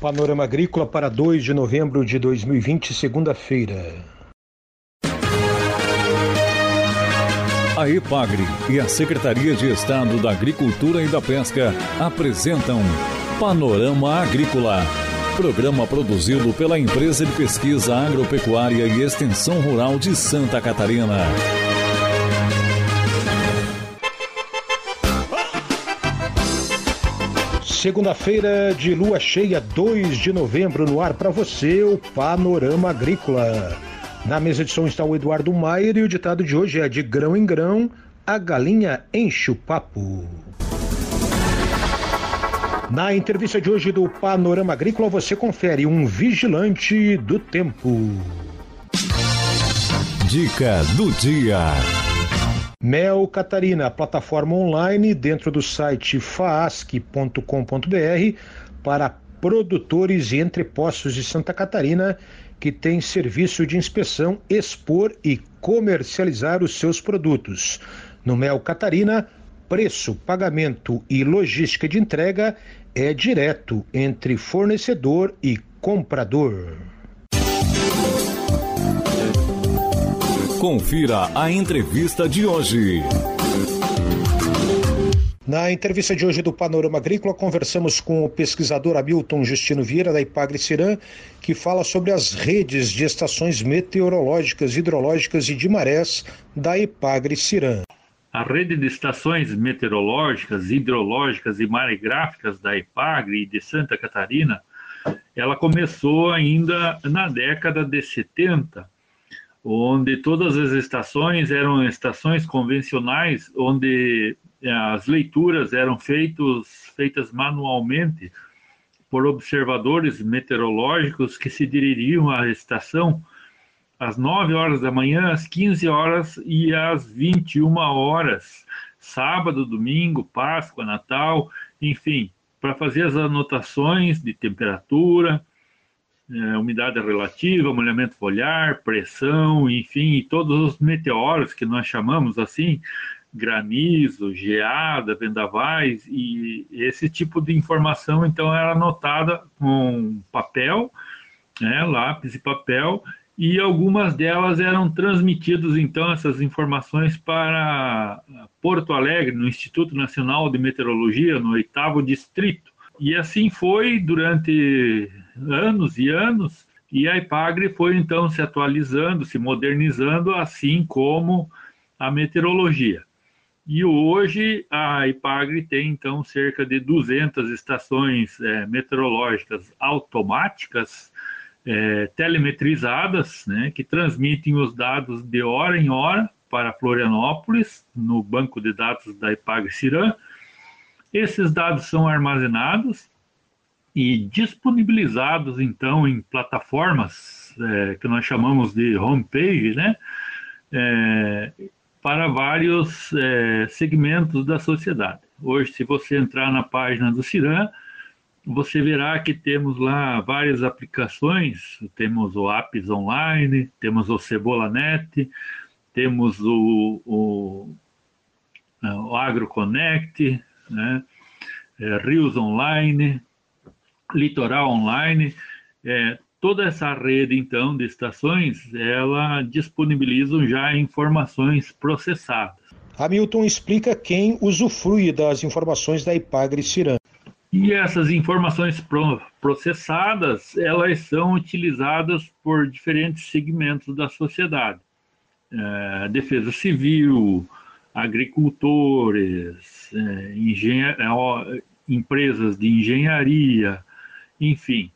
Panorama Agrícola para 2 de novembro de 2020, segunda-feira. A EPAGRE e a Secretaria de Estado da Agricultura e da Pesca apresentam Panorama Agrícola, programa produzido pela Empresa de Pesquisa Agropecuária e Extensão Rural de Santa Catarina. Segunda-feira de lua cheia, 2 de novembro, no ar para você, o Panorama Agrícola. Na mesa de som está o Eduardo Maier e o ditado de hoje é: de grão em grão, a galinha enche o papo. Na entrevista de hoje do Panorama Agrícola, você confere um vigilante do tempo. Dica do dia. Mel Catarina, plataforma online dentro do site faasc.com.br para produtores e entrepostos de Santa Catarina que tem serviço de inspeção, expor e comercializar os seus produtos. No Mel Catarina, preço, pagamento e logística de entrega é direto entre fornecedor e comprador. Confira a entrevista de hoje. Na entrevista de hoje do Panorama Agrícola, conversamos com o pesquisador Hamilton Justino Vieira, da Ipagre Cirã, que fala sobre as redes de estações meteorológicas, hidrológicas e de marés da Ipagre Cirã. A rede de estações meteorológicas, hidrológicas e maregráficas da Ipagre e de Santa Catarina, ela começou ainda na década de 70, onde todas as estações eram estações convencionais, onde eh, as leituras eram feitos, feitas manualmente por observadores meteorológicos que se dirigiam à estação às 9 horas da manhã, às 15 horas e às 21 horas, sábado, domingo, Páscoa, Natal, enfim, para fazer as anotações de temperatura, é, umidade relativa, molhamento foliar, pressão, enfim, todos os meteoros que nós chamamos assim, granizo, geada, vendavais, e esse tipo de informação, então, era anotada com papel, né, lápis e papel, e algumas delas eram transmitidas, então, essas informações para Porto Alegre, no Instituto Nacional de Meteorologia, no oitavo distrito. E assim foi durante anos e anos, e a IPAGRE foi então se atualizando, se modernizando, assim como a meteorologia. E hoje a IPAGRE tem então cerca de 200 estações é, meteorológicas automáticas, é, telemetrizadas, né, que transmitem os dados de hora em hora para Florianópolis, no banco de dados da IPAGRE Ciran. Esses dados são armazenados e disponibilizados então em plataformas é, que nós chamamos de homepage, né, é, para vários é, segmentos da sociedade. Hoje, se você entrar na página do Ciran, você verá que temos lá várias aplicações, temos o Apps Online, temos o CebolaNet, temos o, o, o AgroConnect, né, é, Rios Online, Litoral Online, é, toda essa rede então de estações, ela disponibilizam já informações processadas. Hamilton explica quem usufrui das informações da Ipagre Ciran. E essas informações processadas, elas são utilizadas por diferentes segmentos da sociedade. É, defesa civil, agricultores, é, empresas de engenharia, enfim,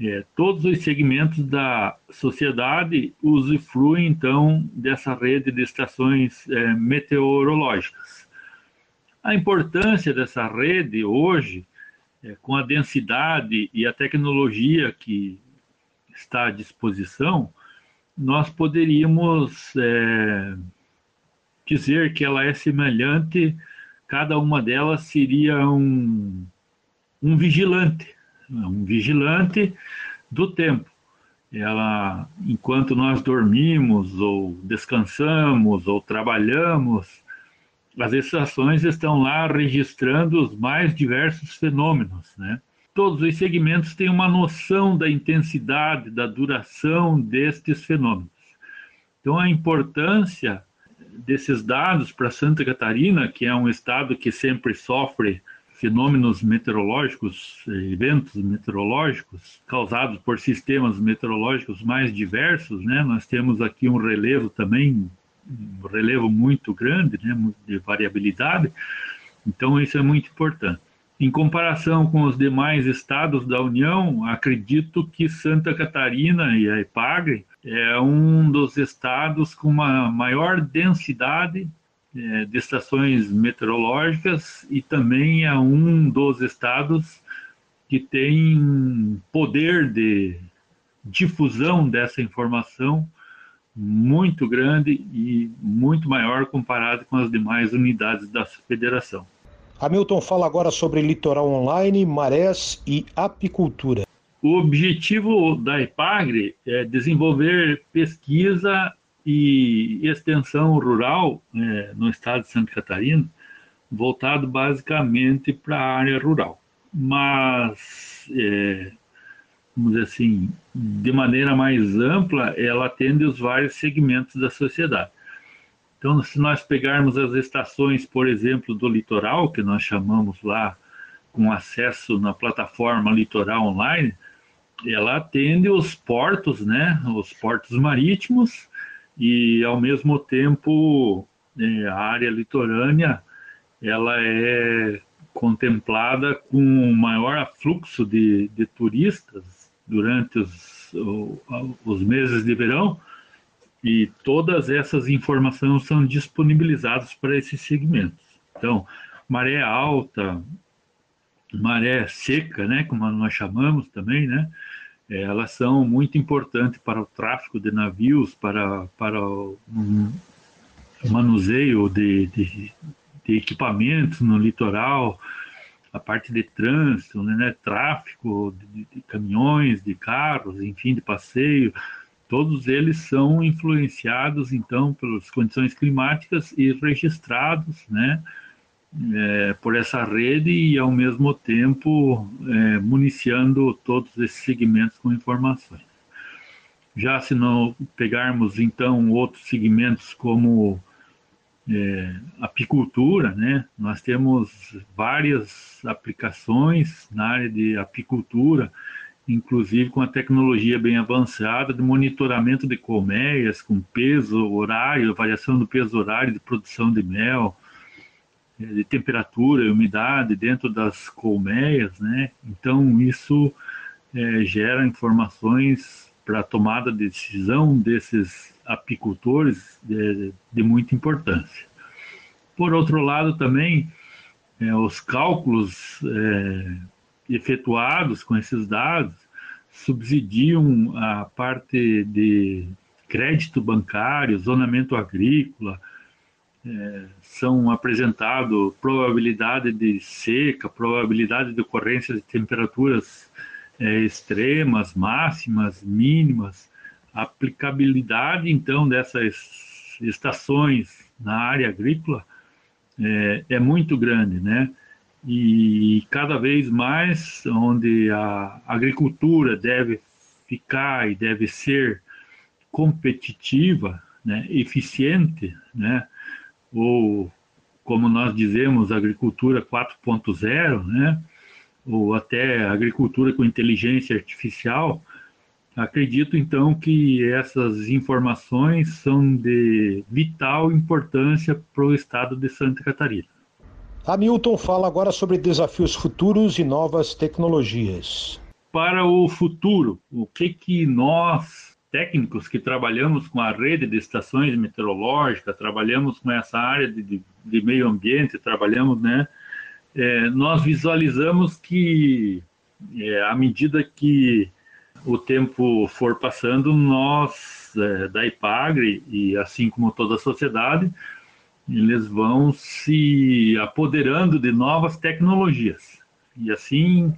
é, todos os segmentos da sociedade usufruem, então, dessa rede de estações é, meteorológicas. A importância dessa rede hoje, é, com a densidade e a tecnologia que está à disposição, nós poderíamos é, dizer que ela é semelhante, cada uma delas seria um, um vigilante um vigilante do tempo. Ela, enquanto nós dormimos ou descansamos ou trabalhamos, as estações estão lá registrando os mais diversos fenômenos, né? todos os segmentos têm uma noção da intensidade, da duração destes fenômenos. Então, a importância desses dados para Santa Catarina, que é um estado que sempre sofre fenômenos meteorológicos, eventos meteorológicos causados por sistemas meteorológicos mais diversos, né? Nós temos aqui um relevo também, um relevo muito grande, né? De variabilidade. Então isso é muito importante. Em comparação com os demais estados da União, acredito que Santa Catarina e a IPAGRE é um dos estados com uma maior densidade é, de estações meteorológicas e também é um dos estados que tem poder de difusão dessa informação muito grande e muito maior comparado com as demais unidades da federação. Hamilton fala agora sobre litoral online, marés e apicultura. O objetivo da IPAGRE é desenvolver pesquisa e extensão rural é, no estado de Santa Catarina, voltado basicamente para a área rural. Mas, é, vamos dizer assim, de maneira mais ampla, ela atende os vários segmentos da sociedade. Então, se nós pegarmos as estações, por exemplo, do litoral, que nós chamamos lá com acesso na plataforma Litoral Online, ela atende os portos, né, os portos marítimos e ao mesmo tempo é, a área litorânea ela é contemplada com maior afluxo de, de turistas durante os, os meses de verão e todas essas informações são disponibilizadas para esses segmentos. Então, maré alta, maré seca, né, como nós chamamos também, né, elas são muito importantes para o tráfego de navios, para, para o manuseio de, de, de equipamentos no litoral, a parte de trânsito, né, né tráfego de, de, caminhões, de carros, enfim, de passeio, todos eles são influenciados então pelas condições climáticas e registrados, né, é, por essa rede e, ao mesmo tempo, é, municiando todos esses segmentos com informações. Já se não pegarmos, então, outros segmentos como é, apicultura, né? Nós temos várias aplicações na área de apicultura, inclusive com a tecnologia bem avançada de monitoramento de colmeias, com peso, horário, variação do peso horário de produção de mel, de temperatura e umidade dentro das colmeias, né? Então isso é, gera informações para a tomada de decisão desses apicultores de, de muita importância. Por outro lado, também é, os cálculos é, efetuados com esses dados subsidiam a parte de crédito bancário, zonamento agrícola, são apresentados probabilidade de seca, probabilidade de ocorrência de temperaturas é, extremas, máximas, mínimas, aplicabilidade então dessas estações na área agrícola é, é muito grande, né? E cada vez mais onde a agricultura deve ficar e deve ser competitiva, né, eficiente, né, ou como nós dizemos, agricultura 4.0, né? ou até agricultura com inteligência artificial, acredito então que essas informações são de vital importância para o estado de Santa Catarina. Hamilton fala agora sobre desafios futuros e novas tecnologias. Para o futuro, o que que nós técnicos que trabalhamos com a rede de estações meteorológicas, trabalhamos com essa área de, de, de meio ambiente, trabalhamos, né? É, nós visualizamos que, é, à medida que o tempo for passando, nós, é, da IPAGRE, e assim como toda a sociedade, eles vão se apoderando de novas tecnologias. E assim,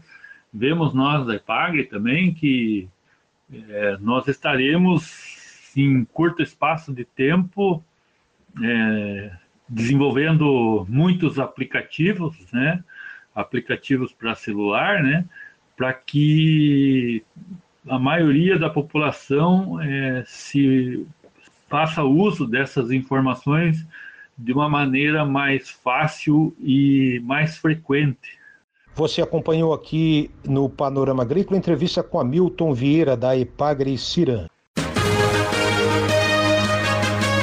vemos nós da IPAGRE também que é, nós estaremos, em curto espaço de tempo, é, desenvolvendo muitos aplicativos, né? aplicativos para celular, né? para que a maioria da população é, se faça uso dessas informações de uma maneira mais fácil e mais frequente. Você acompanhou aqui no Panorama Agrícola entrevista com Hamilton Vieira, da Epagre Ciran.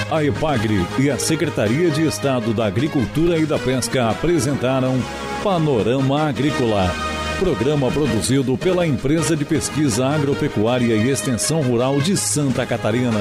A Epagre e a Secretaria de Estado da Agricultura e da Pesca apresentaram Panorama Agrícola, programa produzido pela Empresa de Pesquisa Agropecuária e Extensão Rural de Santa Catarina.